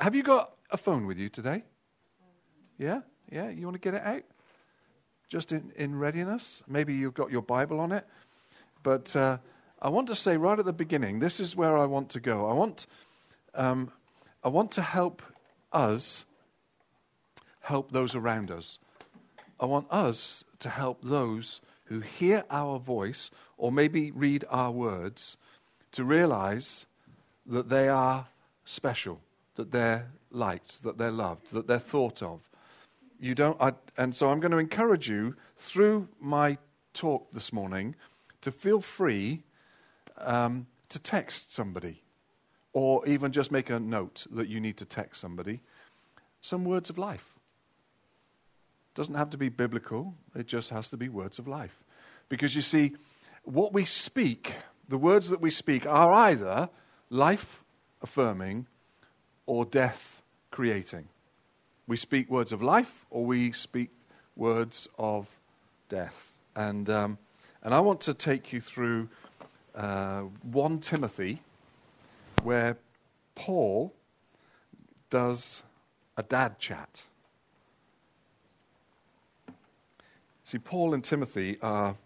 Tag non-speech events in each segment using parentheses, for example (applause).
Have you got a phone with you today? Yeah? Yeah? You want to get it out? Just in, in readiness? Maybe you've got your Bible on it. But uh, I want to say right at the beginning this is where I want to go. I want, um, I want to help us help those around us. I want us to help those who hear our voice or maybe read our words to realize that they are special, that they're liked, that they're loved, that they're thought of. You don't, I, and so I'm going to encourage you through my talk this morning to feel free um, to text somebody or even just make a note that you need to text somebody some words of life. Doesn't have to be biblical, it just has to be words of life. Because you see, what we speak, the words that we speak, are either life affirming or death creating. We speak words of life or we speak words of death. And, um, and I want to take you through uh, 1 Timothy, where Paul does a dad chat. See, Paul and Timothy are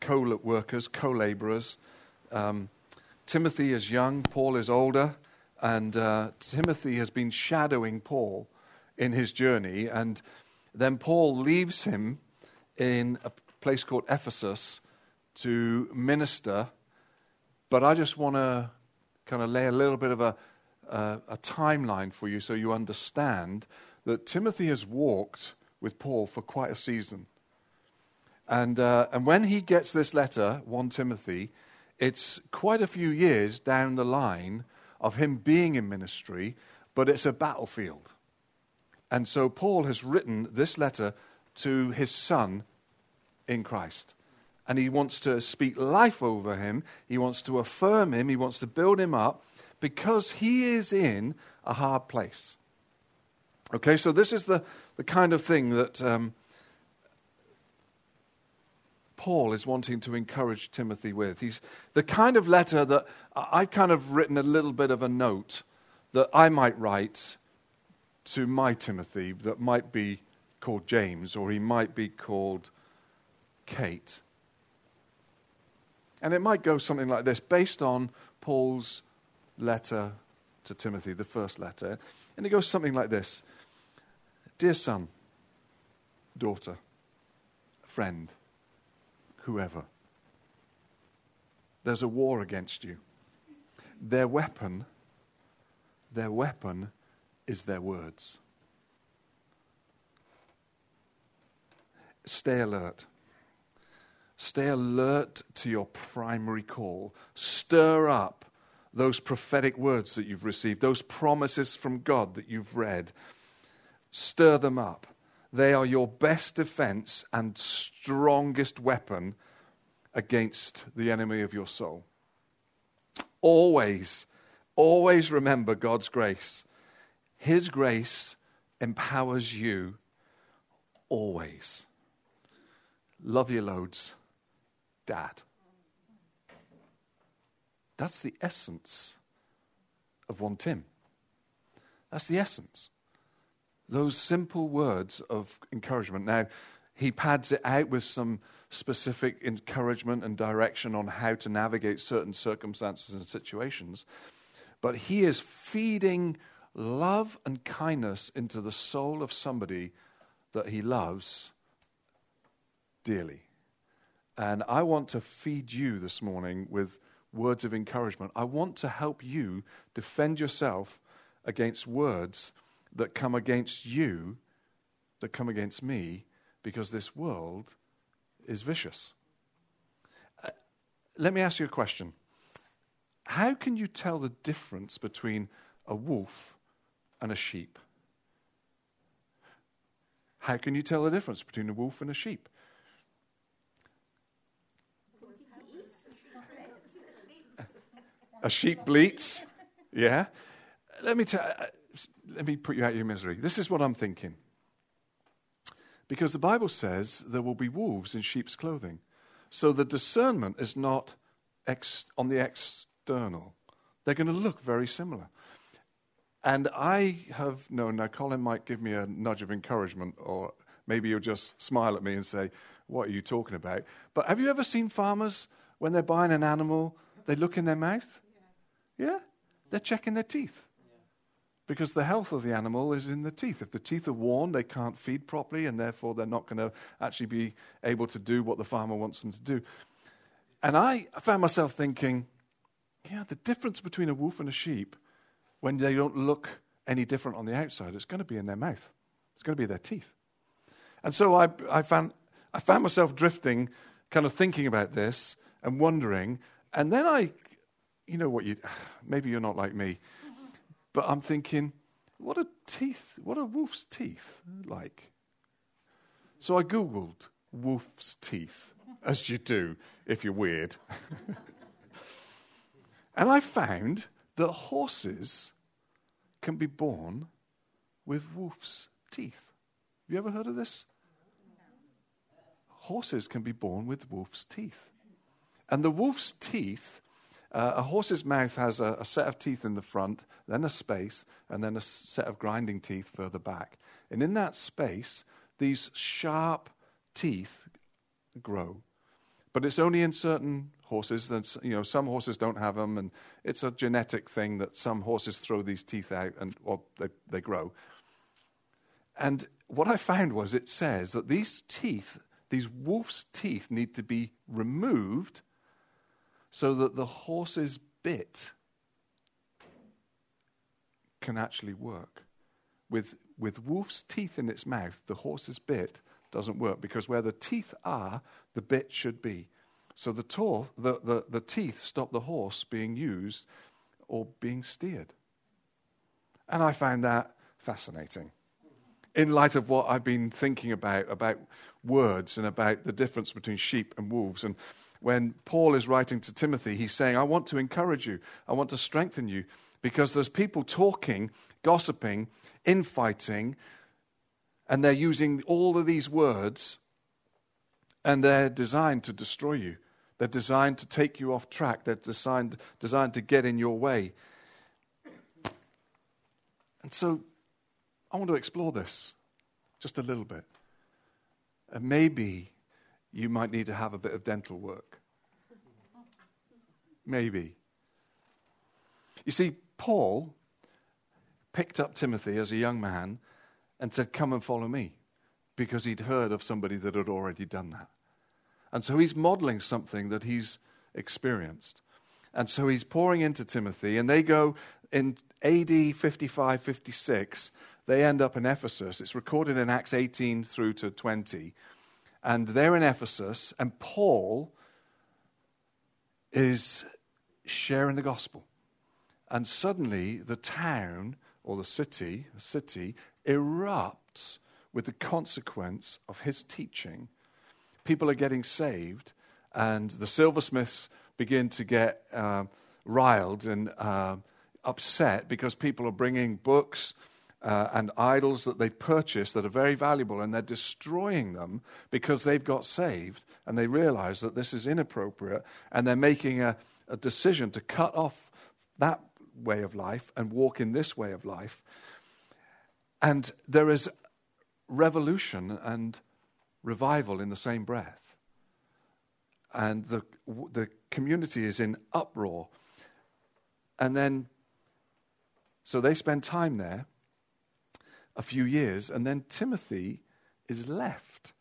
co workers, co laborers. Um, Timothy is young, Paul is older, and uh, Timothy has been shadowing Paul in his journey. And then Paul leaves him in a place called Ephesus to minister. But I just want to kind of lay a little bit of a, a, a timeline for you so you understand that Timothy has walked with Paul for quite a season. And, uh, and when he gets this letter, 1 Timothy, it's quite a few years down the line of him being in ministry, but it's a battlefield. And so Paul has written this letter to his son in Christ. And he wants to speak life over him, he wants to affirm him, he wants to build him up because he is in a hard place. Okay, so this is the, the kind of thing that. Um, Paul is wanting to encourage Timothy with. He's the kind of letter that I've kind of written a little bit of a note that I might write to my Timothy that might be called James or he might be called Kate. And it might go something like this based on Paul's letter to Timothy, the first letter. And it goes something like this Dear son, daughter, friend, whoever. There's a war against you. Their weapon, their weapon is their words. Stay alert. Stay alert to your primary call. Stir up those prophetic words that you've received, those promises from God that you've read. Stir them up. They are your best defense and strongest weapon against the enemy of your soul. Always, always remember God's grace. His grace empowers you always. Love you loads, Dad. That's the essence of 1 Tim. That's the essence. Those simple words of encouragement. Now, he pads it out with some specific encouragement and direction on how to navigate certain circumstances and situations. But he is feeding love and kindness into the soul of somebody that he loves dearly. And I want to feed you this morning with words of encouragement. I want to help you defend yourself against words that come against you, that come against me, because this world is vicious. Uh, let me ask you a question. How can you tell the difference between a wolf and a sheep? How can you tell the difference between a wolf and a sheep? a sheep bleats. Yeah. Let me tell let me put you out of your misery. This is what I'm thinking. Because the Bible says there will be wolves in sheep's clothing. So the discernment is not ex- on the external. They're going to look very similar. And I have known, now Colin might give me a nudge of encouragement, or maybe he'll just smile at me and say, What are you talking about? But have you ever seen farmers, when they're buying an animal, they look in their mouth? Yeah? yeah? They're checking their teeth. Because the health of the animal is in the teeth. If the teeth are worn, they can't feed properly, and therefore they're not going to actually be able to do what the farmer wants them to do. And I found myself thinking, yeah, the difference between a wolf and a sheep, when they don't look any different on the outside, it's going to be in their mouth. It's going to be their teeth. And so I, I, found, I found myself drifting, kind of thinking about this and wondering. And then I, you know what, you, (sighs) maybe you're not like me, but I'm thinking, what are teeth, what are wolf's teeth like? So I Googled wolf's teeth, as you do if you're weird. (laughs) and I found that horses can be born with wolf's teeth. Have you ever heard of this? Horses can be born with wolf's teeth. And the wolf's teeth, uh, a horse's mouth has a, a, set of teeth in the front, then a space, and then a set of grinding teeth further back. And in that space, these sharp teeth grow. But it's only in certain horses. That, you know, some horses don't have them, and it's a genetic thing that some horses throw these teeth out and or they, they grow. And what I found was it says that these teeth, these wolf's teeth, need to be removed so that the horse's bit can actually work. With, with wolf's teeth in its mouth, the horse's bit doesn't work because where the teeth are, the bit should be. So the, tor- the, the, the teeth stop the horse being used or being steered. And I found that fascinating. In light of what I've been thinking about, about words and about the difference between sheep and wolves. And when Paul is writing to Timothy, he's saying, I want to encourage you, I want to strengthen you, because there's people talking, gossiping, infighting, and they're using all of these words, and they're designed to destroy you. They're designed to take you off track. They're designed, designed to get in your way. And so I want to explore this just a little bit. And maybe you might need to have a bit of dental work. Maybe. You see, Paul picked up Timothy as a young man and said, Come and follow me, because he'd heard of somebody that had already done that. And so he's modeling something that he's experienced. And so he's pouring into Timothy, and they go in AD 55 56, they end up in Ephesus. It's recorded in Acts 18 through to 20. And they're in Ephesus, and Paul is sharing the gospel. And suddenly the town or the city, city erupts with the consequence of his teaching people are getting saved, and the silversmiths begin to get uh, riled and uh, upset because people are bringing books. Uh, and idols that they've purchased that are very valuable, and they're destroying them because they've got saved and they realize that this is inappropriate, and they're making a, a decision to cut off that way of life and walk in this way of life. And there is revolution and revival in the same breath. And the, the community is in uproar. And then, so they spend time there a few years, and then Timothy is left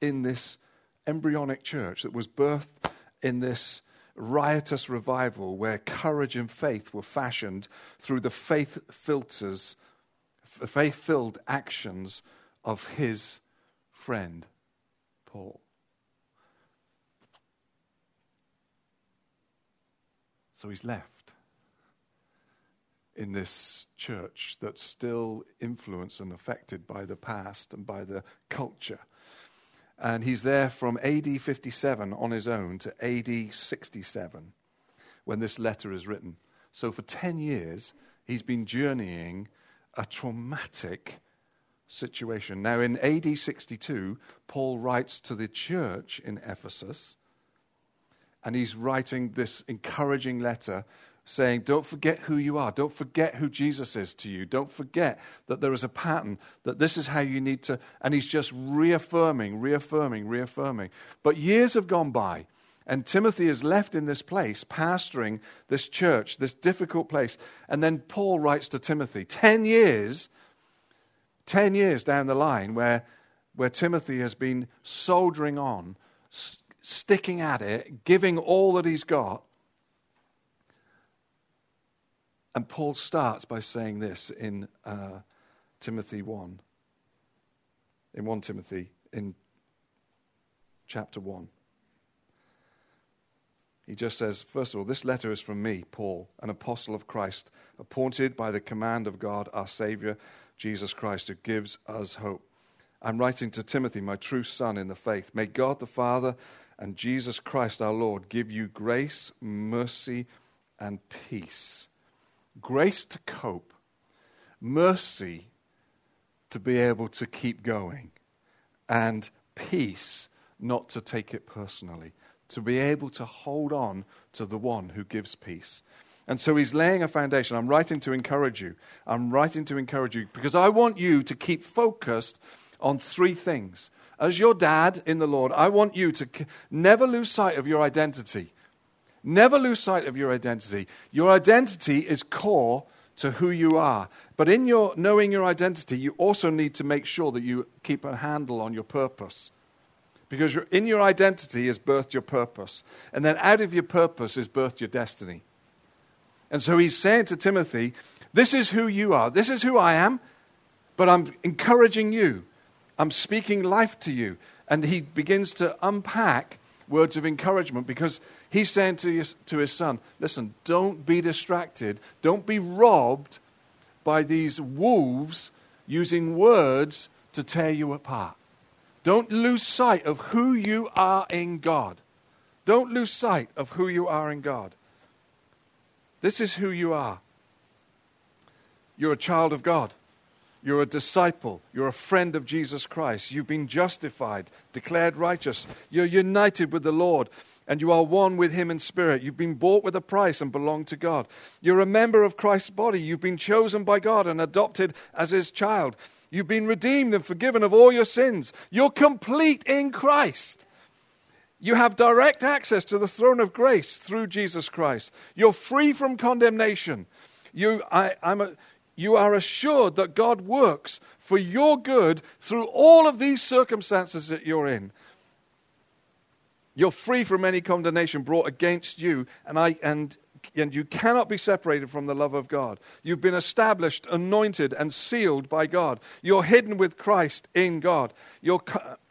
in this embryonic church that was birthed in this riotous revival where courage and faith were fashioned through the faith filters, faith filled actions of his friend, Paul. So he's left in this church that's still influenced and affected by the past and by the culture. And he's there from AD 57 on his own to AD 67 when this letter is written. So for 10 years, he's been journeying a traumatic situation. Now, in AD 62, Paul writes to the church in Ephesus, and he's writing this encouraging letter saying, Don't forget who you are. Don't forget who Jesus is to you. Don't forget that there is a pattern, that this is how you need to. And he's just reaffirming, reaffirming, reaffirming. But years have gone by, and Timothy is left in this place, pastoring this church, this difficult place. And then Paul writes to Timothy, 10 years, 10 years down the line, where, where Timothy has been soldiering on, st- sticking at it, giving all that he's got And Paul starts by saying this in uh, Timothy 1. In 1 Timothy, in chapter 1. He just says, first of all, this letter is from me, Paul, an apostle of Christ, appointed by the command of God, our Savior, Jesus Christ, who gives us hope. I'm writing to Timothy, my true son in the faith. May God the Father and Jesus Christ our Lord give you grace, mercy, and peace grace to cope, mercy to be able to keep going, and peace not to take it personally, to be able to hold on to the one who gives peace. And so he's laying a foundation. I'm writing to encourage you. I'm writing to encourage you because I want you to keep focused on three things. As your dad in the Lord, I want you to never lose sight of your identity. Never lose sight of your identity. Your identity is core to who you are. But in your knowing your identity, you also need to make sure that you keep a handle on your purpose. Because in your identity is birthed your purpose. And then out of your purpose is birthed your destiny. And so he's saying to Timothy, This is who you are. This is who I am. But I'm encouraging you. I'm speaking life to you. And he begins to unpack words of encouragement because he's saying to his, to his son, listen, don't be distracted, don't be robbed by these wolves using words to tear you apart. Don't lose sight of who you are in God. Don't lose sight of who you are in God. This is who you are. You're a child of God. You're a disciple. You're a friend of Jesus Christ. You've been justified, declared righteous. You're united with the Lord, and you are one with Him in spirit. You've been bought with a price and belong to God. You're a member of Christ's body. You've been chosen by God and adopted as His child. You've been redeemed and forgiven of all your sins. You're complete in Christ. You have direct access to the throne of grace through Jesus Christ. You're free from condemnation. You, I, am a, you are assured that God works for your good through all of these circumstances that you're in. You're free from any condemnation brought against you, and, I, and, and you cannot be separated from the love of God. You've been established, anointed, and sealed by God. You're hidden with Christ in God. You're,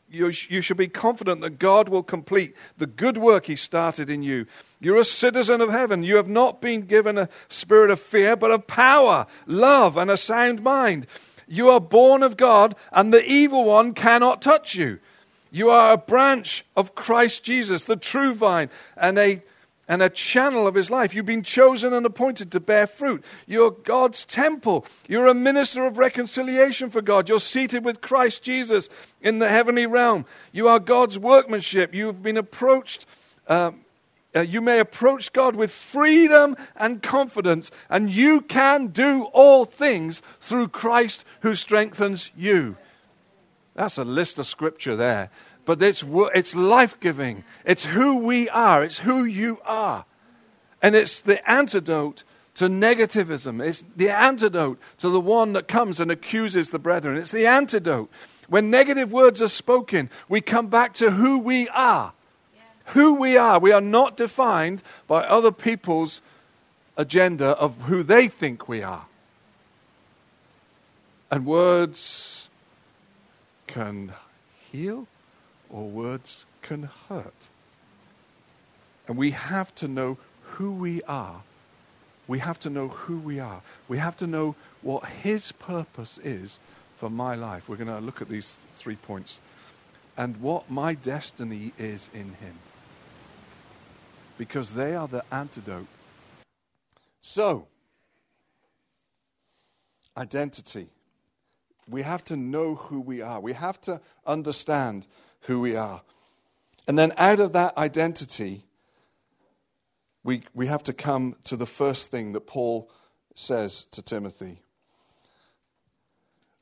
you, you should be confident that God will complete the good work He started in you. You're a citizen of heaven. You have not been given a spirit of fear, but of power, love, and a sound mind. You are born of God, and the evil one cannot touch you. You are a branch of Christ Jesus, the true vine, and a and a channel of his life. You've been chosen and appointed to bear fruit. You're God's temple. You're a minister of reconciliation for God. You're seated with Christ Jesus in the heavenly realm. You are God's workmanship. You've been approached. Um, uh, you may approach God with freedom and confidence, and you can do all things through Christ who strengthens you. That's a list of scripture there but it's, it's life giving. It's who we are, it's who you are. And it's the antidote to negativism. It's the antidote to the one that comes and accuses the brethren. It's the antidote. When negative words are spoken, we come back to who we are. Who we are. We are not defined by other people's agenda of who they think we are. And words can heal or words can hurt. And we have to know who we are. We have to know who we are. We have to know what His purpose is for my life. We're going to look at these three points. And what my destiny is in Him. Because they are the antidote. So, identity. We have to know who we are. We have to understand who we are. And then out of that identity, we, we have to come to the first thing that Paul says to Timothy.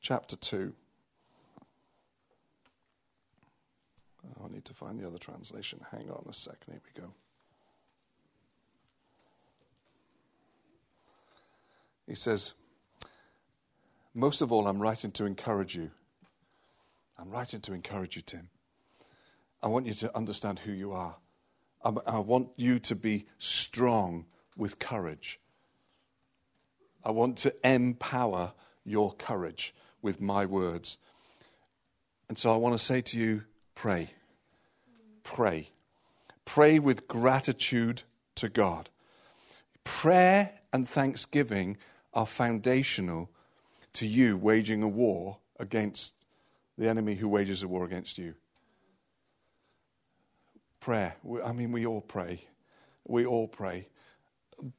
Chapter 2. Oh, I need to find the other translation. Hang on a second. Here we go. He says, Most of all, I'm writing to encourage you. I'm writing to encourage you, Tim. I want you to understand who you are. I, I want you to be strong with courage. I want to empower your courage with my words. And so I want to say to you pray. Pray. Pray with gratitude to God. Prayer and thanksgiving are foundational to you waging a war against the enemy who wages a war against you. Prayer. I mean, we all pray. We all pray.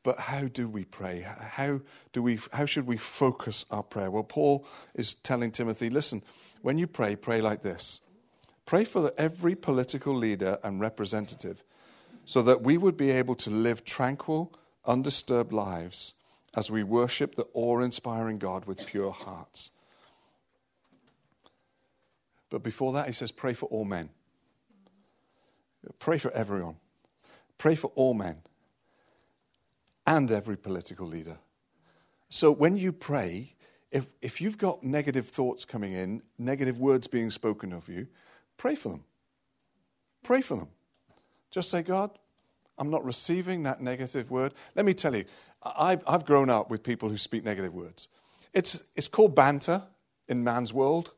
But how do we pray? How, do we, how should we focus our prayer? Well, Paul is telling Timothy listen, when you pray, pray like this pray for every political leader and representative so that we would be able to live tranquil, undisturbed lives as we worship the awe inspiring God with pure hearts. But before that, he says, pray for all men. Pray for everyone. Pray for all men and every political leader. So when you pray, if, if you've got negative thoughts coming in, negative words being spoken of you, pray for them. Pray for them. Just say, God, I'm not receiving that negative word. Let me tell you, I've, I've grown up with people who speak negative words. It's, it's called banter in man's world.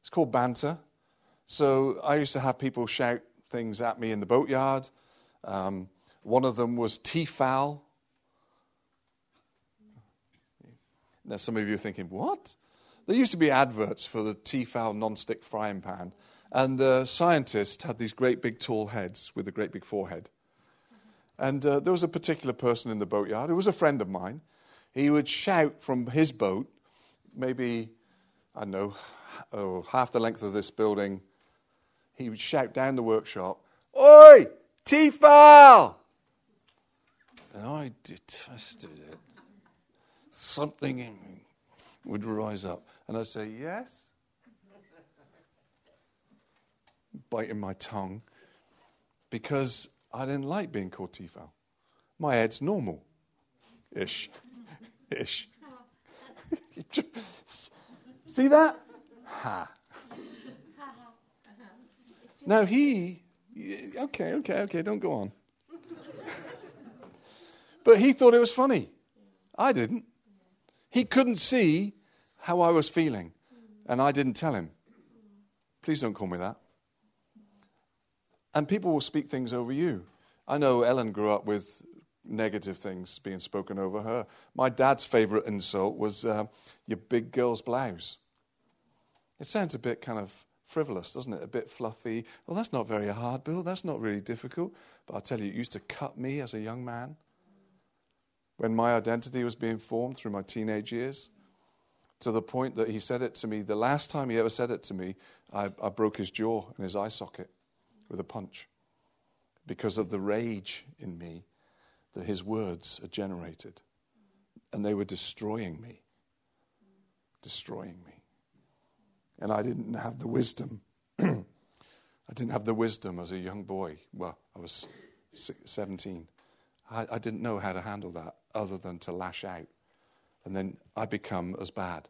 It's called banter. So I used to have people shout things at me in the boatyard. Um, one of them was Tefal. Now, some of you are thinking, what? There used to be adverts for the Tefal non-stick frying pan, and the scientists had these great big tall heads with a great big forehead. And uh, there was a particular person in the boatyard who was a friend of mine. He would shout from his boat, maybe, I don't know, oh, half the length of this building. He would shout down the workshop, Oi, Tefal! And I detested it. Something in me would rise up. And I'd say, Yes? Biting my tongue. Because I didn't like being called Tefal. My head's normal ish. ish. (laughs) See that? Ha. Now he, okay, okay, okay, don't go on. (laughs) but he thought it was funny. I didn't. He couldn't see how I was feeling, and I didn't tell him. Please don't call me that. And people will speak things over you. I know Ellen grew up with negative things being spoken over her. My dad's favorite insult was uh, your big girl's blouse. It sounds a bit kind of frivolous, doesn't it? A bit fluffy. Well, that's not very hard, Bill. That's not really difficult. But I'll tell you, it used to cut me as a young man when my identity was being formed through my teenage years to the point that he said it to me. The last time he ever said it to me, I, I broke his jaw and his eye socket with a punch because of the rage in me that his words had generated. And they were destroying me. Destroying me. And I didn't have the wisdom. (clears throat) I didn't have the wisdom as a young boy. Well, I was 17. I, I didn't know how to handle that other than to lash out. And then I become as bad.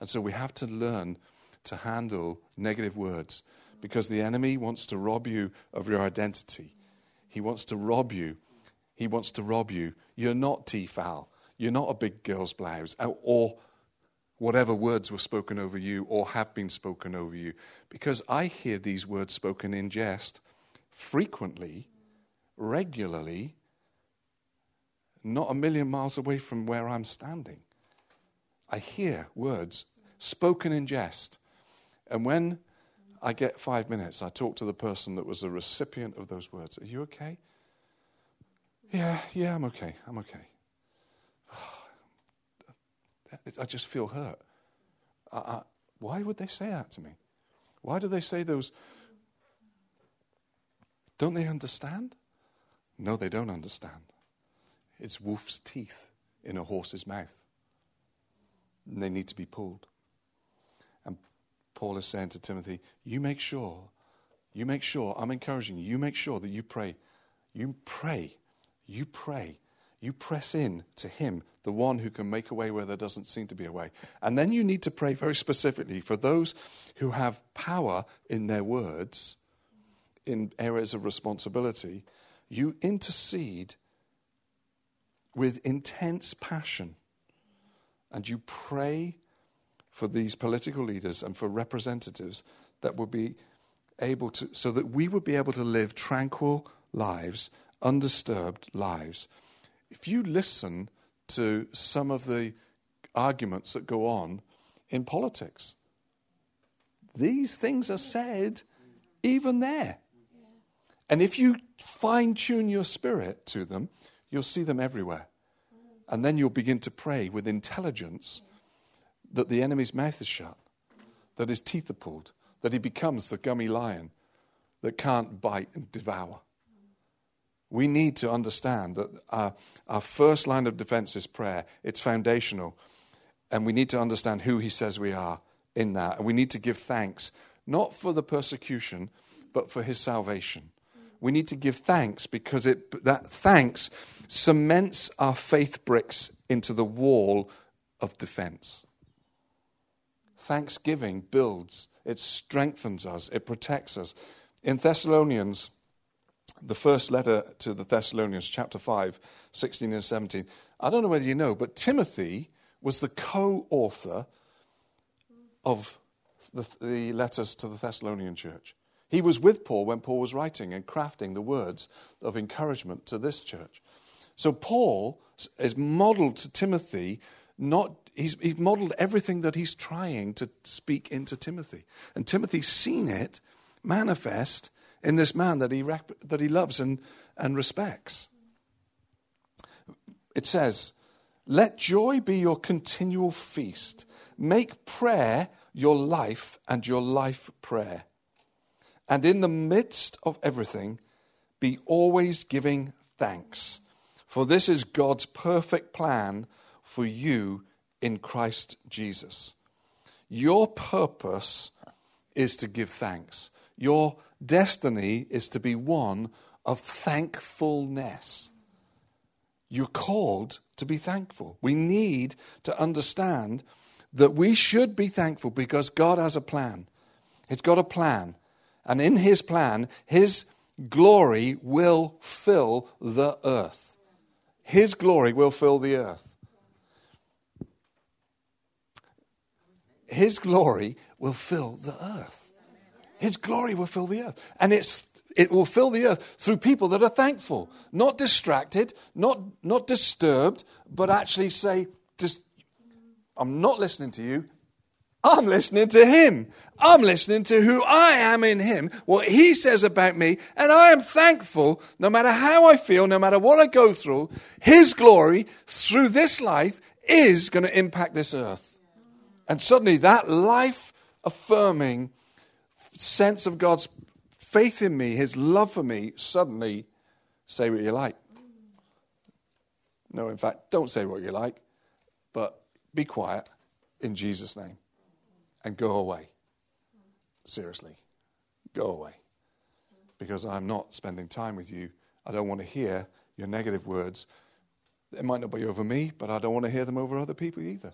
And so we have to learn to handle negative words because the enemy wants to rob you of your identity. He wants to rob you. He wants to rob you. You're not Tefal. You're not a big girl's blouse uh, or whatever words were spoken over you or have been spoken over you. Because I hear these words spoken in jest frequently, regularly, not a million miles away from where I'm standing. I hear words spoken in jest. And when I get five minutes. I talk to the person that was the recipient of those words. Are you okay? Yeah, yeah, I'm okay. I'm okay. (sighs) I just feel hurt. I, I, why would they say that to me? Why do they say those? Don't they understand? No, they don't understand. It's wolf's teeth in a horse's mouth. And they need to be pulled. Paul is saying to Timothy, You make sure, you make sure, I'm encouraging you, you make sure that you pray. You pray, you pray, you press in to Him, the one who can make a way where there doesn't seem to be a way. And then you need to pray very specifically for those who have power in their words, in areas of responsibility. You intercede with intense passion and you pray for these political leaders and for representatives that would be able to, so that we would be able to live tranquil lives, undisturbed lives. If you listen to some of the arguments that go on in politics, these things are said even there. And if you fine tune your spirit to them, you'll see them everywhere. And then you'll begin to pray with intelligence that the enemy's mouth is shut, that his teeth are pulled, that he becomes the gummy lion that can't bite and devour. We need to understand that our, our first line of defense is prayer. It's foundational. And we need to understand who he says we are in that. And we need to give thanks, not for the persecution, but for his salvation. We need to give thanks because it, that thanks cements our faith bricks into the wall of defense. Thanksgiving builds, it strengthens us, it protects us. In Thessalonians, the first letter to the Thessalonians, chapter 5, 16 and 17, I don't know whether you know, but Timothy was the co author of the, the letters to the Thessalonian church. He was with Paul when Paul was writing and crafting the words of encouragement to this church. So Paul is modeled to Timothy, not he's, he's modeled everything that he's trying to speak into Timothy. And Timothy's seen it manifest in this man that he, rep, that he loves and, and respects. It says, Let joy be your continual feast. Make prayer your life and your life prayer. And in the midst of everything, be always giving thanks for this is God's perfect plan for you in Christ Jesus. Your purpose is to give thanks. Your destiny is to be one of thankfulness. You're called to be thankful. We need to understand that we should be thankful because God has a plan. He's got a plan. And in His plan, His glory will fill the earth. His glory will fill the earth. His glory will fill the earth. His glory will fill the earth. And it's, it will fill the earth through people that are thankful, not distracted, not, not disturbed, but actually say, I'm not listening to you. I'm listening to him. I'm listening to who I am in him, what he says about me, and I am thankful no matter how I feel, no matter what I go through, his glory through this life is going to impact this earth. And suddenly that life affirming sense of God's faith in me, his love for me, suddenly say what you like. No, in fact, don't say what you like, but be quiet in Jesus' name and go away. Seriously, go away. Because I'm not spending time with you. I don't want to hear your negative words. It might not be over me, but I don't want to hear them over other people either.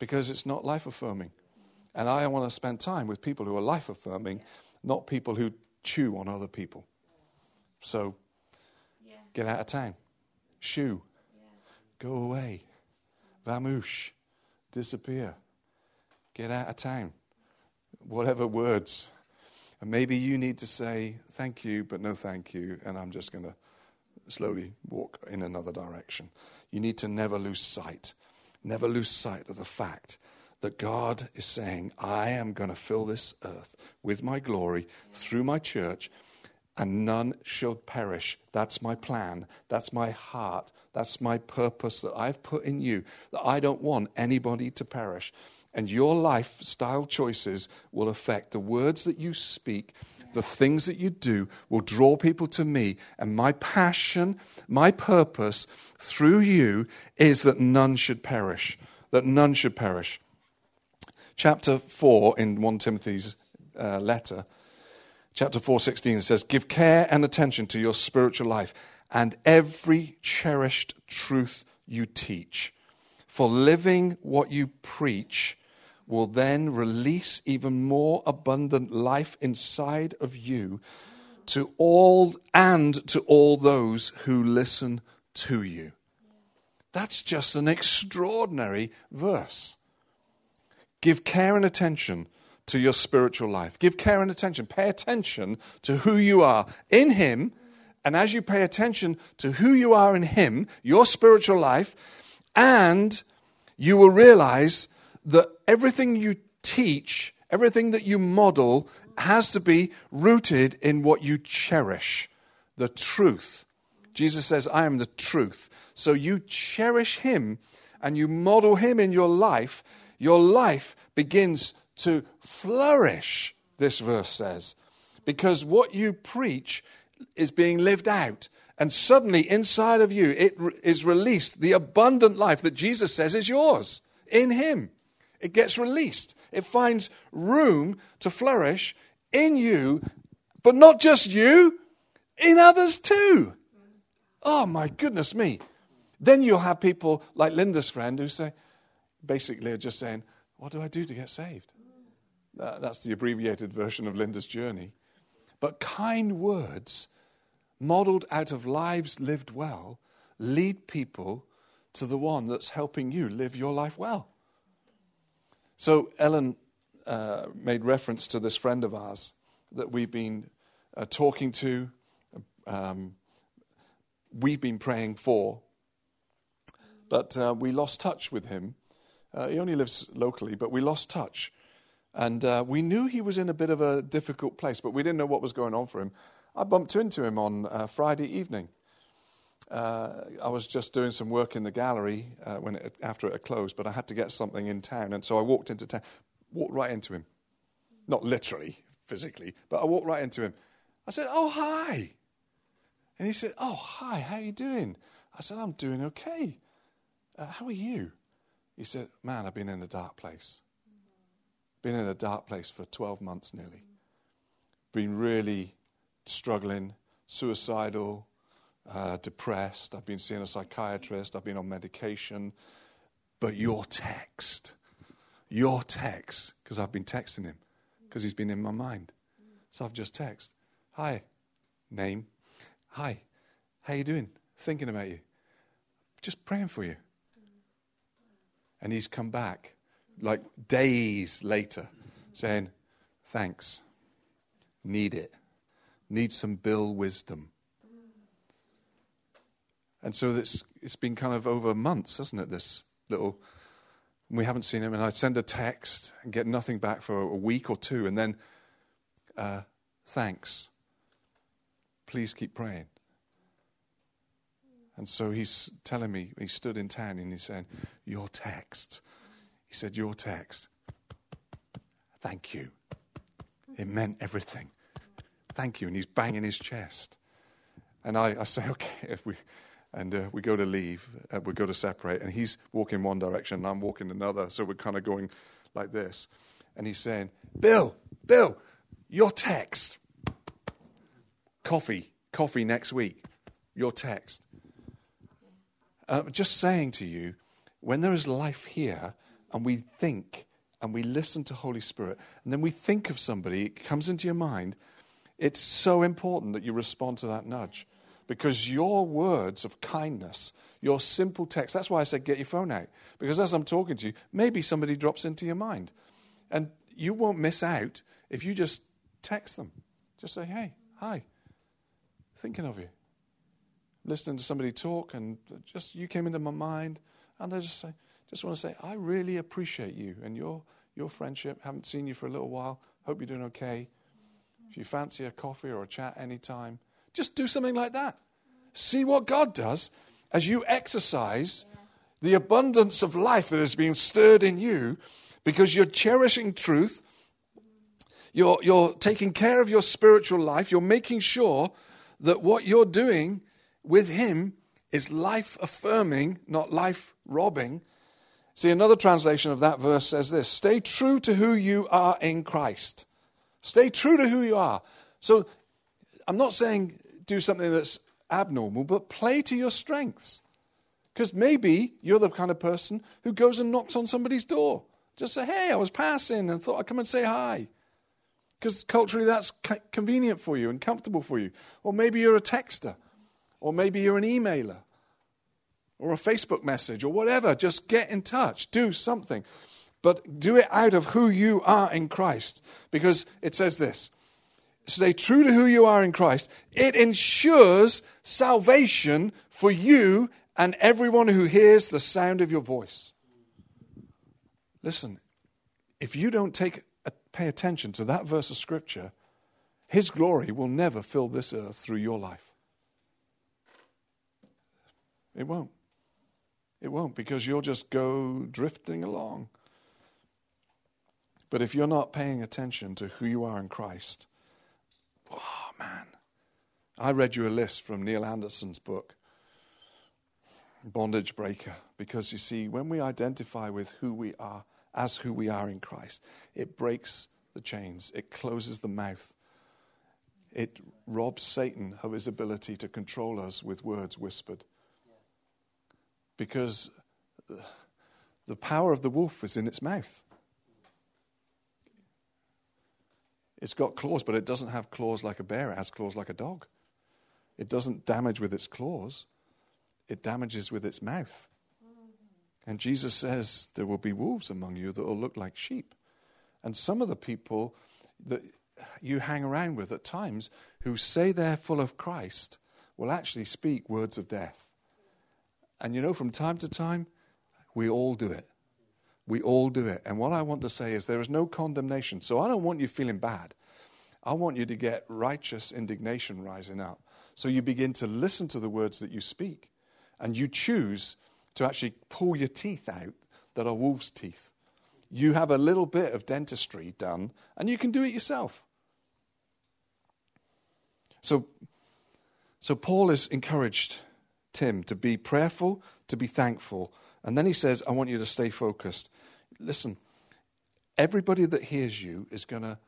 Because it's not life affirming. And I want to spend time with people who are life affirming, not people who chew on other people. So get out of town. Shoo. Go away. Vamoosh. Disappear. Get out of town. Whatever words. And maybe you need to say thank you, but no thank you, and I'm just going to slowly walk in another direction. You need to never lose sight, never lose sight of the fact that God is saying, I am going to fill this earth with my glory through my church, and none shall perish. That's my plan. That's my heart. That's my purpose that I've put in you, that I don't want anybody to perish. And your lifestyle choices will affect the words that you speak, the things that you do will draw people to me. And my passion, my purpose through you is that none should perish. That none should perish. Chapter 4 in 1 Timothy's uh, letter, chapter 4:16 says, "Give care and attention to your spiritual life and every cherished truth you teach. For living what you preach will then release even more abundant life inside of you to all and to all those who listen to you. That's just an extraordinary verse. Give care and attention to your spiritual life. Give care and attention. Pay attention to who you are in Him. And as you pay attention to who you are in Him, your spiritual life, and you will realize that everything you teach, everything that you model, has to be rooted in what you cherish the truth. Jesus says, I am the truth. So you cherish Him and you model Him in your life, your life begins to flourish, this verse says, because what you preach is being lived out. And suddenly, inside of you, it is released the abundant life that Jesus says is yours in Him. It gets released. It finds room to flourish in you, but not just you, in others too. Oh my goodness me. Then you'll have people like Linda's friend who say, basically, are just saying, What do I do to get saved? Uh, that's the abbreviated version of Linda's journey. But kind words, modeled out of lives lived well, lead people to the one that's helping you live your life well. So Ellen uh, made reference to this friend of ours that we've been uh, talking to, um, we've been praying for, but uh, we lost touch with him. Uh, he only lives locally, but we lost touch. And uh, we knew he was in a bit of a difficult place, but we didn't know what was going on for him. I bumped into him on uh, Friday evening. Uh, I was just doing some work in the gallery uh, when it, after it had closed, but I had to get something in town, and so I walked into town, walked right into him, not literally, physically, but I walked right into him. I said, "Oh hi," and he said, "Oh hi, how are you doing?" I said, "I'm doing okay. Uh, how are you?" He said, "Man, I've been in a dark place. Been in a dark place for 12 months nearly. Been really struggling, suicidal." Uh, depressed. I've been seeing a psychiatrist. I've been on medication. But your text, your text, because I've been texting him, because he's been in my mind. So I've just texted, hi, name, hi, how you doing? Thinking about you. Just praying for you. And he's come back like days later saying, thanks, need it, need some Bill wisdom and so it's, it's been kind of over months, hasn't it? This little, we haven't seen him. And I'd send a text and get nothing back for a week or two. And then, uh, thanks. Please keep praying. And so he's telling me, he stood in town and he's saying, Your text. He said, Your text. Thank you. It meant everything. Thank you. And he's banging his chest. And I, I say, (laughs) Okay, if we and uh, we go to leave, uh, we go to separate, and he's walking one direction and I'm walking another, so we're kind of going like this. And he's saying, Bill, Bill, your text. Coffee, coffee next week. Your text. Uh, just saying to you, when there is life here and we think and we listen to Holy Spirit, and then we think of somebody, it comes into your mind, it's so important that you respond to that nudge because your words of kindness, your simple text, that's why I said get your phone out. Because as I'm talking to you, maybe somebody drops into your mind. And you won't miss out if you just text them. Just say, hey, hi, thinking of you. Listening to somebody talk, and just you came into my mind, and I just say, just want to say, I really appreciate you and your your friendship. Haven't seen you for a little while. Hope you're doing okay. If you fancy a coffee or a chat anytime, just do something like that. See what God does as you exercise the abundance of life that is being stirred in you because you're cherishing truth. You're, you're taking care of your spiritual life. You're making sure that what you're doing with Him is life affirming, not life robbing. See, another translation of that verse says this Stay true to who you are in Christ. Stay true to who you are. So I'm not saying do something that's abnormal, but play to your strengths. Because maybe you're the kind of person who goes and knocks on somebody's door. Just say, hey, I was passing and thought I'd come and say hi. Because culturally that's convenient for you and comfortable for you. Or maybe you're a texter. Or maybe you're an emailer. Or a Facebook message or whatever. Just get in touch. Do something. But do it out of who you are in Christ. Because it says this stay true to who you are in Christ. It ensures salvation for you and everyone who hears the sound of your voice. Listen, if you don't take, pay attention to that verse of Scripture, His glory will never fill this earth through your life. It won't. It won't because you'll just go drifting along. But if you're not paying attention to who you are in Christ, oh man. I read you a list from Neil Anderson's book bondage breaker. Because you see, when we identify with who we are, as who we are in Christ, it breaks the chains, it closes the mouth, it robs Satan of his ability to control us with words whispered. Because the power of the wolf is in its mouth. It's got claws, but it doesn't have claws like a bear, it has claws like a dog. It doesn't damage with its claws, it damages with its mouth. And Jesus says there will be wolves among you that will look like sheep. And some of the people that you hang around with at times who say they're full of Christ will actually speak words of death. And you know, from time to time, we all do it. We all do it. And what I want to say is there is no condemnation. So I don't want you feeling bad. I want you to get righteous indignation rising up. So you begin to listen to the words that you speak and you choose to actually pull your teeth out that are wolf's teeth. You have a little bit of dentistry done, and you can do it yourself. So, so Paul has encouraged Tim to be prayerful, to be thankful, and then he says, I want you to stay focused. Listen, everybody that hears you is going to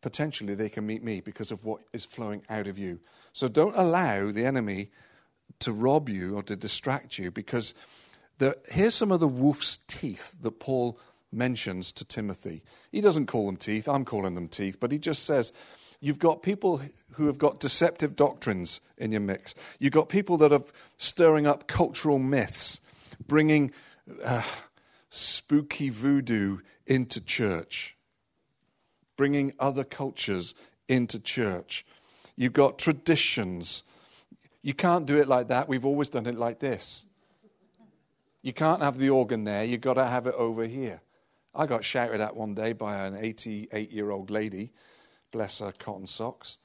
potentially they can meet me because of what is flowing out of you. So don't allow the enemy to rob you or to distract you because the, here's some of the wolf's teeth that Paul mentions to Timothy. He doesn't call them teeth, I'm calling them teeth, but he just says, You've got people who have got deceptive doctrines in your mix. You've got people that are stirring up cultural myths, bringing uh, spooky voodoo into church, bringing other cultures into church. You've got traditions you can't do it like that. We've always done it like this. You can't have the organ there. You've got to have it over here. I got shouted at one day by an 88 year old lady, bless her cotton socks.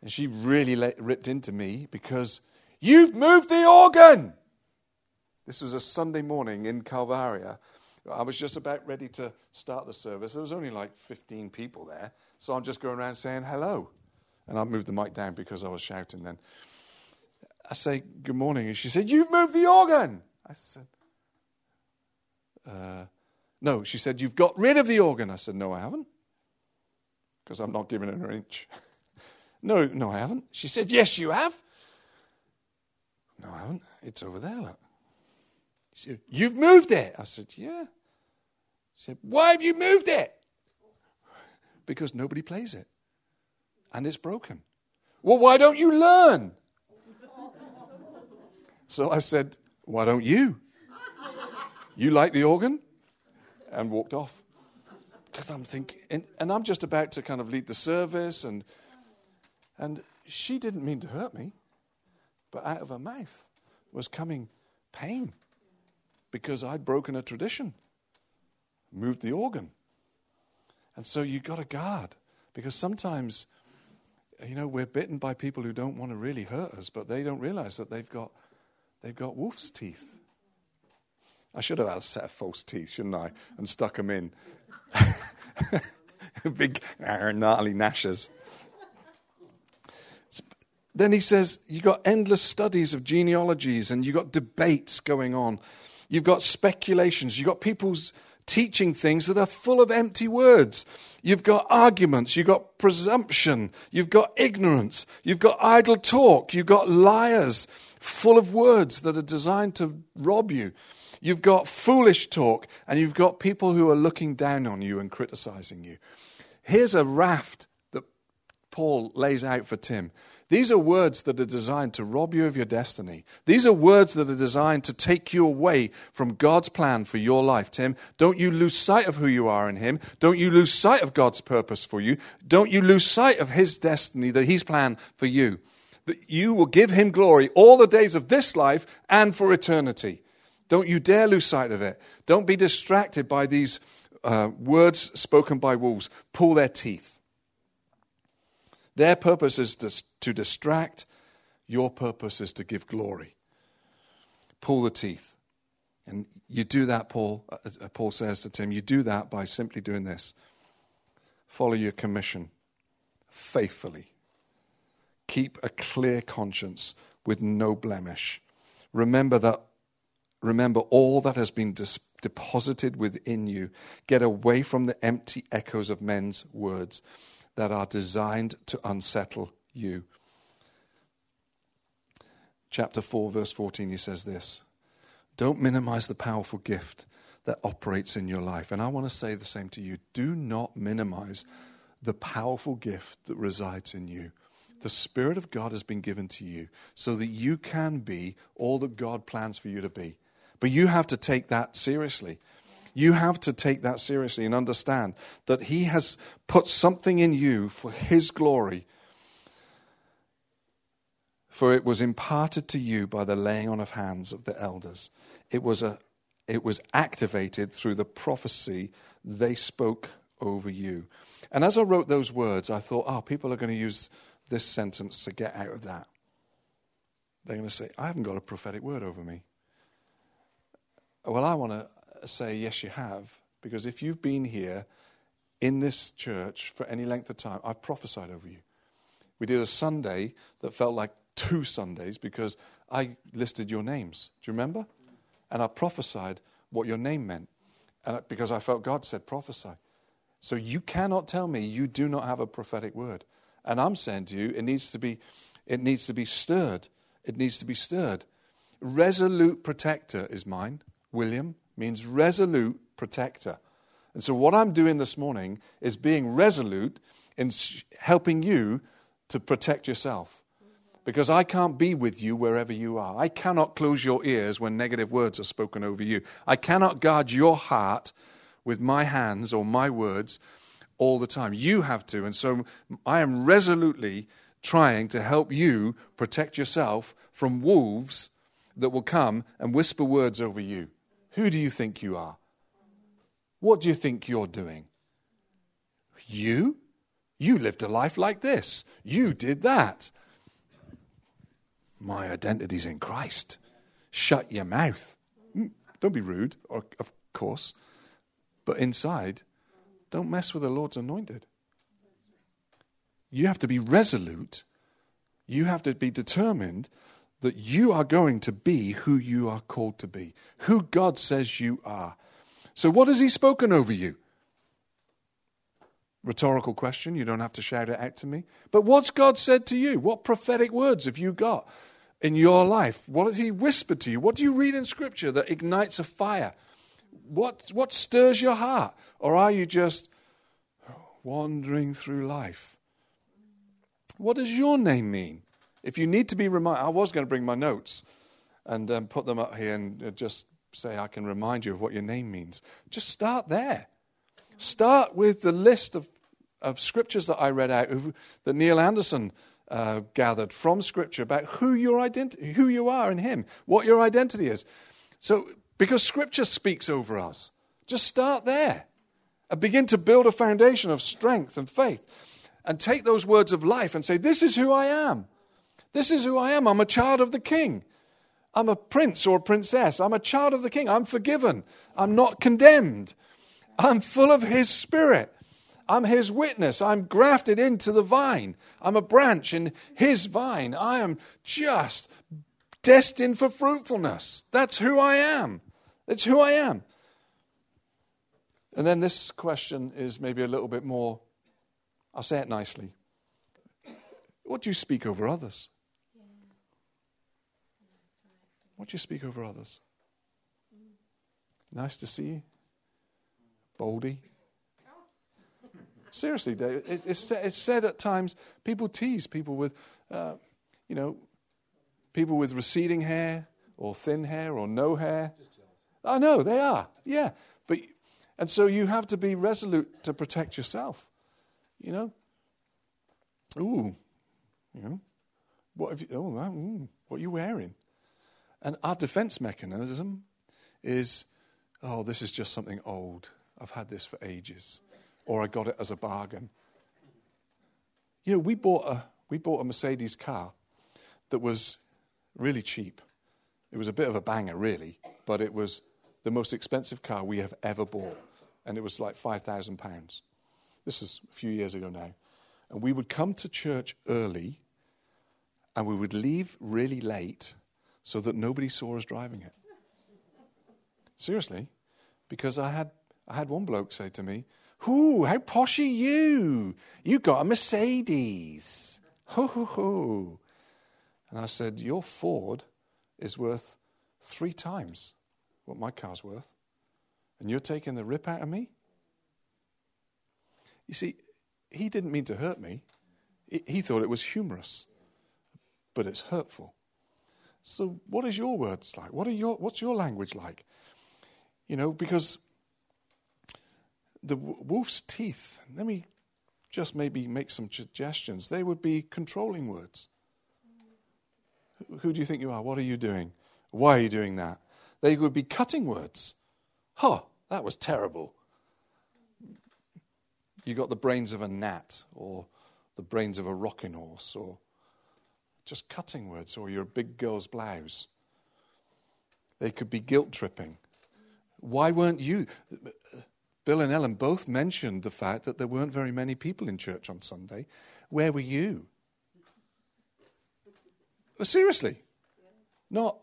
And she really let, ripped into me because you've moved the organ. This was a Sunday morning in Calvaria. I was just about ready to start the service. There was only like 15 people there. So I'm just going around saying hello. And I moved the mic down because I was shouting then. I say, Good morning. And she said, You've moved the organ. I said, uh, No. She said, You've got rid of the organ. I said, No, I haven't. Because I'm not giving her an inch. (laughs) no, no, I haven't. She said, Yes, you have. No, I haven't. It's over there, look. She said, You've moved it. I said, Yeah. She said, Why have you moved it? Because nobody plays it. And it's broken. Well, why don't you learn? So I said, Why don't you? You like the organ? And walked off. Because I'm thinking, and, and, I'm just about to kind of lead the service, and, and she didn't mean to hurt me, but out of her mouth was coming pain because I'd broken a tradition, moved the organ. And so you've got to guard Because sometimes, you know, we're bitten by people who don't want to really hurt us, but they don't realize that they've got, they've got wolf's teeth. I should have had a set of false teeth, shouldn't I? And stuck them in. (laughs) Big, gnarly gnashers. Then he says, you've got endless studies of genealogies and you've got debates going on. You've got speculations. You've got people's teaching things that are full of empty words. You've got arguments, you've got presumption, you've got ignorance, you've got idle talk, you've got liars full of words that are designed to rob you. You've got foolish talk, and you've got people who are looking down on you and criticizing you. Here's a raft that Paul lays out for Tim. These are words that are designed to rob you of your destiny. These are words that are designed to take you away from God's plan for your life, Tim. Don't you lose sight of who you are in Him. Don't you lose sight of God's purpose for you. Don't you lose sight of His destiny, that He's planned for you. That you will give Him glory all the days of this life and for eternity. Don't you dare lose sight of it. Don't be distracted by these uh, words spoken by wolves. Pull their teeth. Their purpose is to distract, your purpose is to give glory. Pull the teeth. And you do that, Paul, uh, uh, Paul says to Tim, you do that by simply doing this. Follow your commission faithfully. Keep a clear conscience with no blemish. Remember that remember all that has been dis- deposited within you. Get away from the empty echoes of men's words that are designed to unsettle you. Chapter 4, verse 14, he says this Don't minimize the powerful gift that operates in your life. And I want to say the same to you. Do not minimize the powerful gift that resides in you. The Spirit of God has been given to you so that you can be all that God plans for you to be. But you have to take that seriously. You have to take that seriously and understand that He has put something in you for His glory. For it was imparted to you by the laying on of hands of the elders. It was, a, it was activated through the prophecy they spoke over you. And as I wrote those words, I thought, oh, people are going to use this sentence to get out of that. They're going to say, I haven't got a prophetic word over me. Well, I want to say, yes, you have, because if you've been here in this church for any length of time, I've prophesied over you. We did a Sunday that felt like two Sundays because I listed your names. Do you remember? And I prophesied what your name meant and because I felt God said prophesy. So you cannot tell me you do not have a prophetic word. And I'm saying to you, it needs to be, it needs to be stirred. It needs to be stirred. Resolute protector is mine, William means resolute protector. And so, what I'm doing this morning is being resolute in helping you to protect yourself. Because I can't be with you wherever you are. I cannot close your ears when negative words are spoken over you. I cannot guard your heart with my hands or my words all the time. You have to. And so I am resolutely trying to help you protect yourself from wolves that will come and whisper words over you. Who do you think you are? What do you think you're doing? You? You lived a life like this. You did that. My identity's in Christ. Shut your mouth. Mm, don't be rude, or, of course. But inside, don't mess with the Lord's anointed. You have to be resolute. You have to be determined that you are going to be who you are called to be, who God says you are. So, what has He spoken over you? Rhetorical question. You don't have to shout it out to me. But what's God said to you? What prophetic words have you got in your life? What has He whispered to you? What do you read in Scripture that ignites a fire? What, what stirs your heart? Or are you just wandering through life? What does your name mean? If you need to be reminded, I was going to bring my notes and um, put them up here and uh, just say, I can remind you of what your name means. Just start there. Start with the list of, of scriptures that I read out, that Neil Anderson uh, gathered from Scripture about who, your identi- who you are in Him, what your identity is. So, because Scripture speaks over us, just start there and begin to build a foundation of strength and faith. and take those words of life and say, This is who I am. This is who I am. I'm a child of the king. I'm a prince or a princess. I'm a child of the king. I'm forgiven. I'm not condemned. I'm full of his spirit. I'm his witness. I'm grafted into the vine. I'm a branch in his vine. I am just destined for fruitfulness. That's who I am. That's who I am. And then this question is maybe a little bit more, I'll say it nicely. What do you speak over others? What do you speak over others? Nice to see you. Boldy. Seriously, Dave, it's, it's said at times, people tease people with, uh, you know, people with receding hair or thin hair or no hair. I know, they are, yeah. But, and so you have to be resolute to protect yourself, you know. Ooh, you know, what have you, oh, mm, what are you wearing? And our defense mechanism is, oh, this is just something old. I've had this for ages or I got it as a bargain. You know, we bought a, we bought a Mercedes car that was really cheap. It was a bit of a banger, really, but it was the most expensive car we have ever bought. And it was like £5,000. This is a few years ago now. And we would come to church early and we would leave really late so that nobody saw us driving it. Seriously, because I had, I had one bloke say to me, Ooh, how posh are you? You got a Mercedes. Ho, ho, ho. And I said, Your Ford is worth three times what my car's worth. And you're taking the rip out of me? You see, he didn't mean to hurt me. He thought it was humorous, but it's hurtful. So, what is your words like? What are your, what's your language like? You know, because the wolf's teeth, let me just maybe make some suggestions. They would be controlling words. Who do you think you are? What are you doing? Why are you doing that? They would be cutting words. Huh, that was terrible. You got the brains of a gnat or the brains of a rocking horse or just cutting words or you're a big girl's blouse. They could be guilt tripping. Why weren't you? Bill and Ellen both mentioned the fact that there weren't very many people in church on Sunday. Where were you? Well, seriously. Not,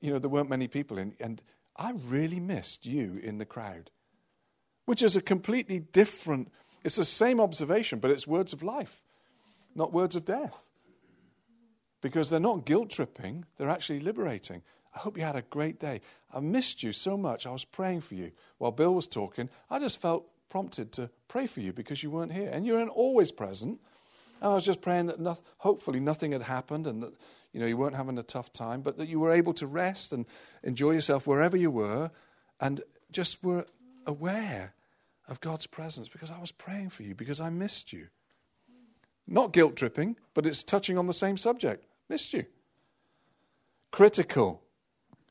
you know, there weren't many people in. And I really missed you in the crowd, which is a completely different, it's the same observation, but it's words of life, not words of death. Because they're not guilt tripping, they're actually liberating. I hope you had a great day. I missed you so much. I was praying for you while Bill was talking. I just felt prompted to pray for you because you weren't here. And you're always present. And I was just praying that hopefully nothing had happened and that you know you weren't having a tough time, but that you were able to rest and enjoy yourself wherever you were and just were aware of God's presence because I was praying for you because I missed you. Not guilt tripping, but it's touching on the same subject. Missed you. Critical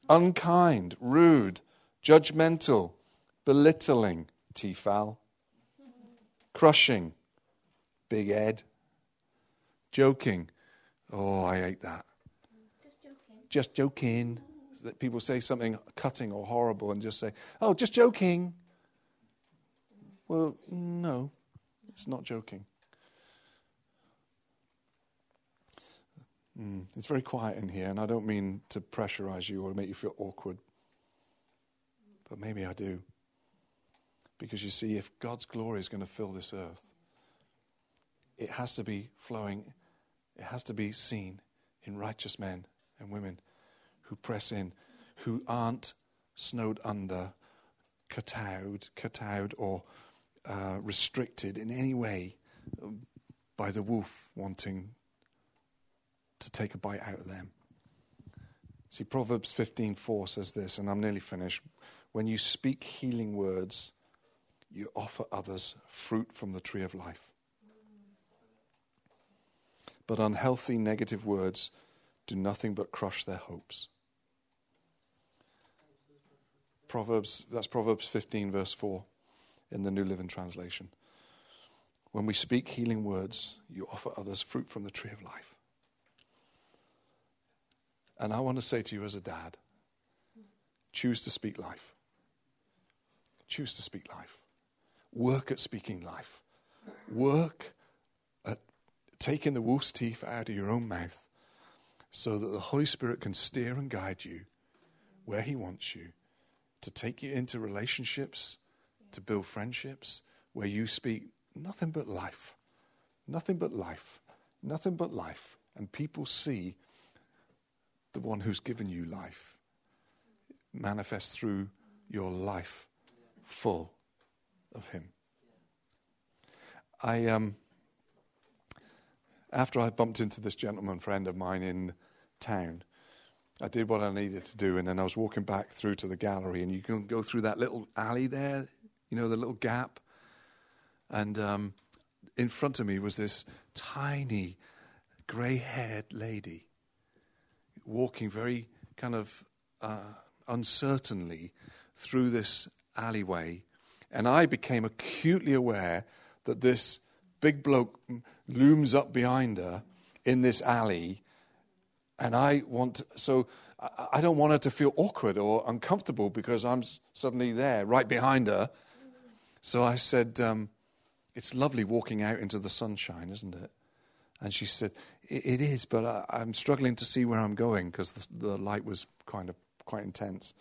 unkind, rude, judgmental, belittling, T-foul, crushing, Big Ed, joking, oh, I hate that. Just joking. Just joking. that people say something cutting or horrible and just say, oh, just joking. Well, no, it's not joking. Mm, it's very quiet in here, and I don't mean to pressurize you or make you feel awkward, but maybe I do. Because you see, if God's glory is going to fill this earth, it has to be flowing, it has to be seen in righteous men and women who press in, who aren't snowed under, cowed, cowed, or uh, restricted in any way by the wolf wanting to take a bite out of them. See, Proverbs 15:4 says this, and I'm nearly finished. When you speak healing words, you offer others fruit from the tree of life. But unhealthy negative words do nothing but crush their hopes. Proverbs, that's Proverbs 15, verse 4 in the New Living Translation. when we speak healing words, you offer others fruit from the tree of life. And I want to say to you as a dad choose to speak life. Choose to speak life. Work at speaking life. Work at taking the wolf's teeth out of your own mouth so that the Holy Spirit can steer and guide you where He wants you to take you into relationships, to build friendships where you speak nothing but life. Nothing but life. Nothing but life. And people see the one who's given you life manifest through your life full of Him. I um, after I bumped into this gentleman friend of mine in town, I did what I needed to do, and then I was walking back through to the gallery, and you can go through that little alley there, you know, the little gap, and um, in front of me was this tiny, grey-haired lady walking very kind of uh, uncertainly through this alleyway, and I became acutely aware that this big bloke looms up behind her in this alley and I want, so I don't want her to feel awkward or uncomfortable because I'm suddenly there right behind her. So I said, um, It's lovely walking out into the sunshine, isn't it? And she said, It is, but I, am struggling to see where I'm going because the, the, light was kind of quite intense.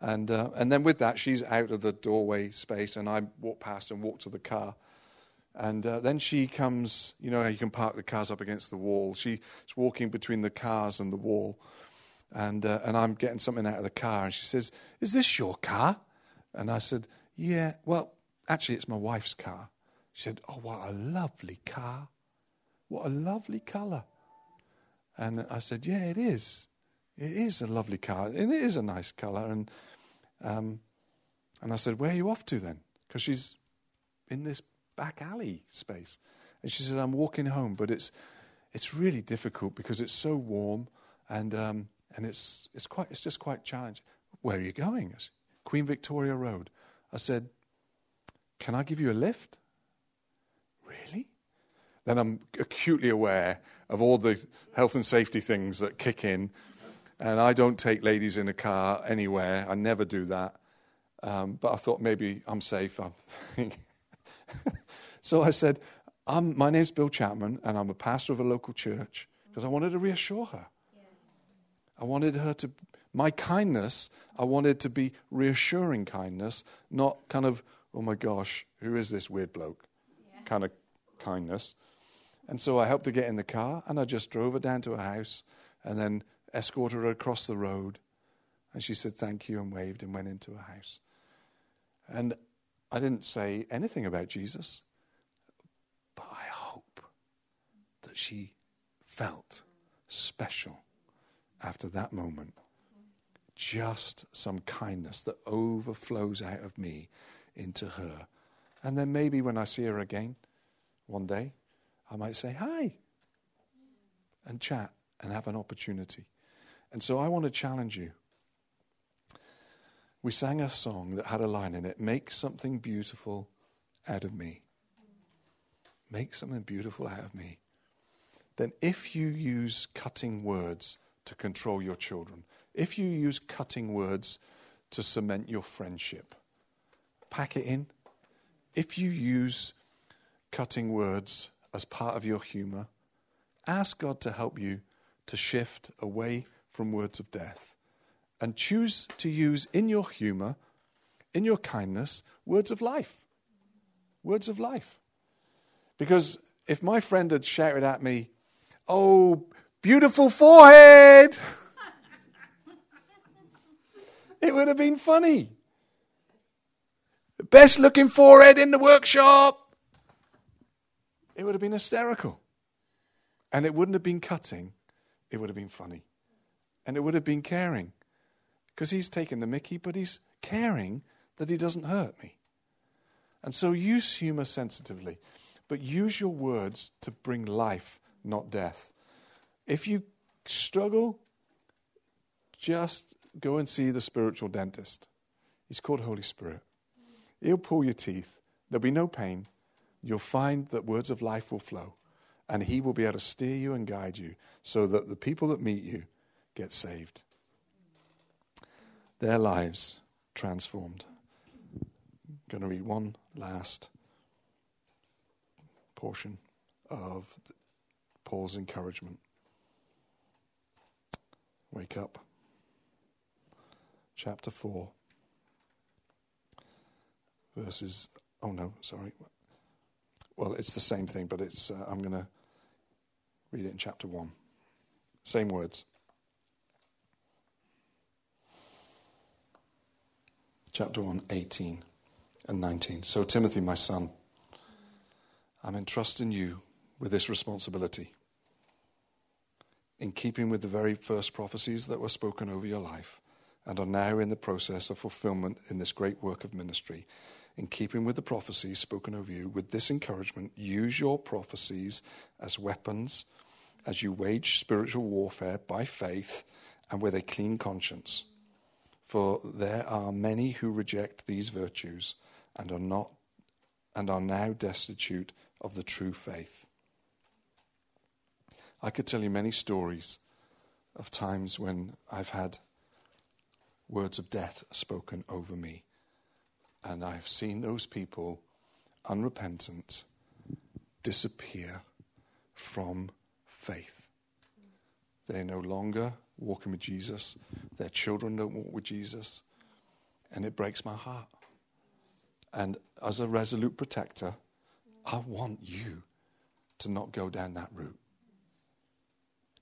And, uh, and then with that, she's out of the doorway space, and I walk past and walk to the car. And uh, then she comes, you know, you can park the cars up against the wall. She's walking between the cars and the wall. And, uh, and I'm getting something out of the car. And she says, Is this your car? And I said, Yeah. Well, actually, it's my wife's car. She said, Oh, what a lovely car. What a lovely colour. And I said, Yeah, it is. It is a lovely colour. And it is a nice colour. And, um, and I said, Where are you off to then? Because she's in this back alley space. And she said, I'm walking home, but it's, it's really difficult because it's so warm and, um, and it's, it's, quite, it's just quite challenging. Where are you going? Said, Queen Victoria Road. I said, Can I give you a lift? Really? Then I'm acutely aware of all the health and safety things that kick in. And I don't take ladies in a car anywhere. I never do that. Um, but I thought maybe I'm safe. I'm (laughs) so I said, My name's Bill Chapman, and I'm a pastor of a local church, because I wanted to reassure her. I wanted her to, my kindness, I wanted to be reassuring kindness, not kind of, oh my gosh, who is this weird bloke yeah. kind of kindness. And so I helped her get in the car, and I just drove her down to her house and then escorted her across the road. And she said thank you and waved and went into her house. And I didn't say anything about Jesus, but I hope that she felt special after that moment. Just some kindness that overflows out of me into her. And then maybe when I see her again one day, I might say, Hi, and chat and have an opportunity. And so I want to challenge you we sang a song that had a line in it Make something beautiful out of me. Make something beautiful out of me. Then, if you use cutting words to control your children, if you use cutting words to cement your friendship, pack it in. If you use cutting words as part of your humor, ask God to help you to shift away from words of death and choose to use in your humor, in your kindness, words of life. Words of life. Because if my friend had shouted at me, Oh, beautiful forehead, (laughs) it would have been funny. Best looking forehead in the workshop. It would have been hysterical. And it wouldn't have been cutting, it would have been funny. And it would have been caring because he's taking the mickey, but he's caring that he doesn't hurt me. And so use humor sensitively, but use your words to bring life, not death. If you struggle, just go and see the spiritual dentist. He's called Holy Spirit. He'll pull your teeth. There'll be no pain. You'll find that words of life will flow. And He will be able to steer you and guide you so that the people that meet you get saved. Their lives transformed. I'm going to read one last portion of Paul's encouragement. Wake up. Chapter 4, verses. Oh, no, sorry. Well, it's the same thing, but it's. Uh, I'm going to read it in chapter 1. Same words. Chapter 1, 18 and 19. So, Timothy, my son, I'm entrusting you with this responsibility in keeping with the very first prophecies that were spoken over your life and are now in the process of fulfillment in this great work of ministry. In keeping with the prophecies spoken over you, with this encouragement, use your prophecies as weapons as you wage spiritual warfare by faith and with a clean conscience. For there are many who reject these virtues and are not and are now destitute of the true faith. I could tell you many stories of times when I've had words of death spoken over me. And I've seen those people, unrepentant, disappear from faith. They're no longer walking with Jesus. Their children don't walk with Jesus. And it breaks my heart. And as a resolute protector, I want you to not go down that route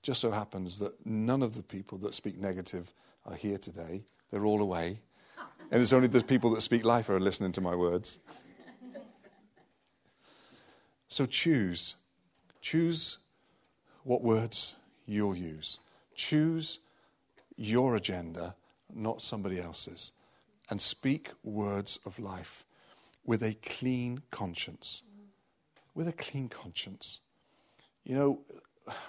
just so happens that none of the people that speak negative are here today. They're all away. And it's only the people that speak life are listening to my words. So choose. Choose what words you'll use. Choose your agenda, not somebody else's. And speak words of life with a clean conscience. With a clean conscience. You know,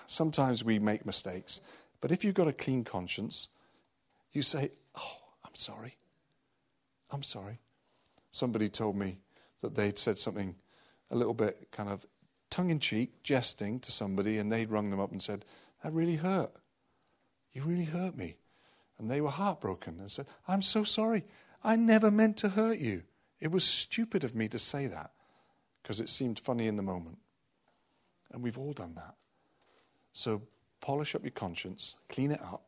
sometimes we make mistakes, but if you've got a clean conscience, you say, Oh, I'm sorry. I'm sorry. Somebody told me that they'd said something a little bit kind of tongue in cheek, jesting to somebody, and they'd rung them up and said, That really hurt. You really hurt me. And they were heartbroken and said, I'm so sorry. I never meant to hurt you. It was stupid of me to say that because it seemed funny in the moment. And we've all done that. So polish up your conscience, clean it up,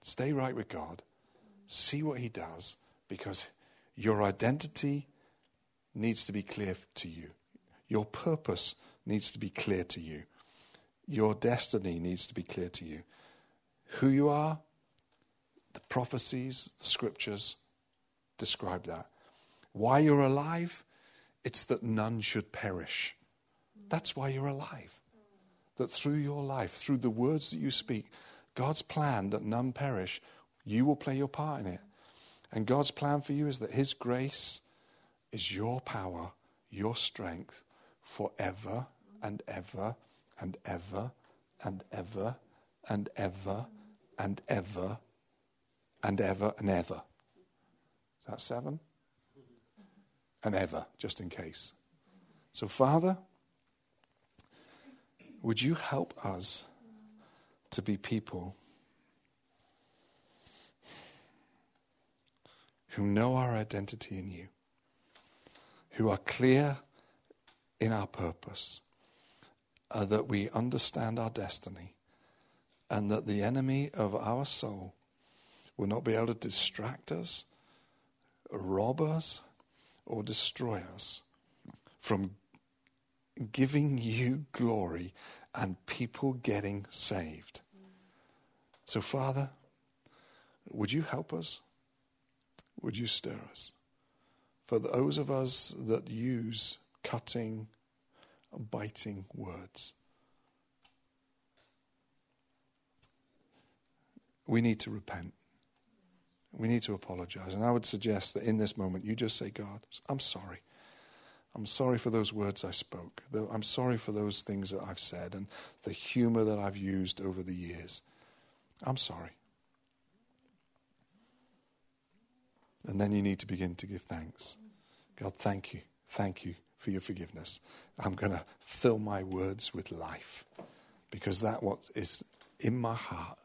stay right with God, see what He does, because your identity needs to be clear to you. Your purpose needs to be clear to you. Your destiny needs to be clear to you. Who you are, the prophecies, the scriptures describe that. Why you're alive, it's that none should perish. That's why you're alive that through your life, through the words that you speak, God's plan that none perish, you will play your part in it. And God's plan for you is that His grace is your power, your strength forever and ever and ever and ever and ever and ever and ever and ever. Is that seven? And ever, just in case. So, Father, would you help us to be people who know our identity in you, who are clear in our purpose, uh, that we understand our destiny, and that the enemy of our soul will not be able to distract us, rob us, or destroy us from giving you glory and people getting saved. So, Father, would you help us? Would you stir us? For those of us that use cutting, biting words, we need to repent. We need to apologize. And I would suggest that in this moment, you just say, God, I'm sorry. I'm sorry for those words I spoke. I'm sorry for those things that I've said and the humor that I've used over the years. I'm sorry. And then you need to begin to give thanks. God, thank you. Thank you for your forgiveness. I'm going to fill my words with life because that what is in my heart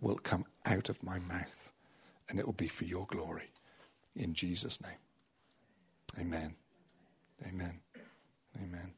will come out of my mouth and it will be for your glory. In Jesus' name. Amen. Amen. Amen.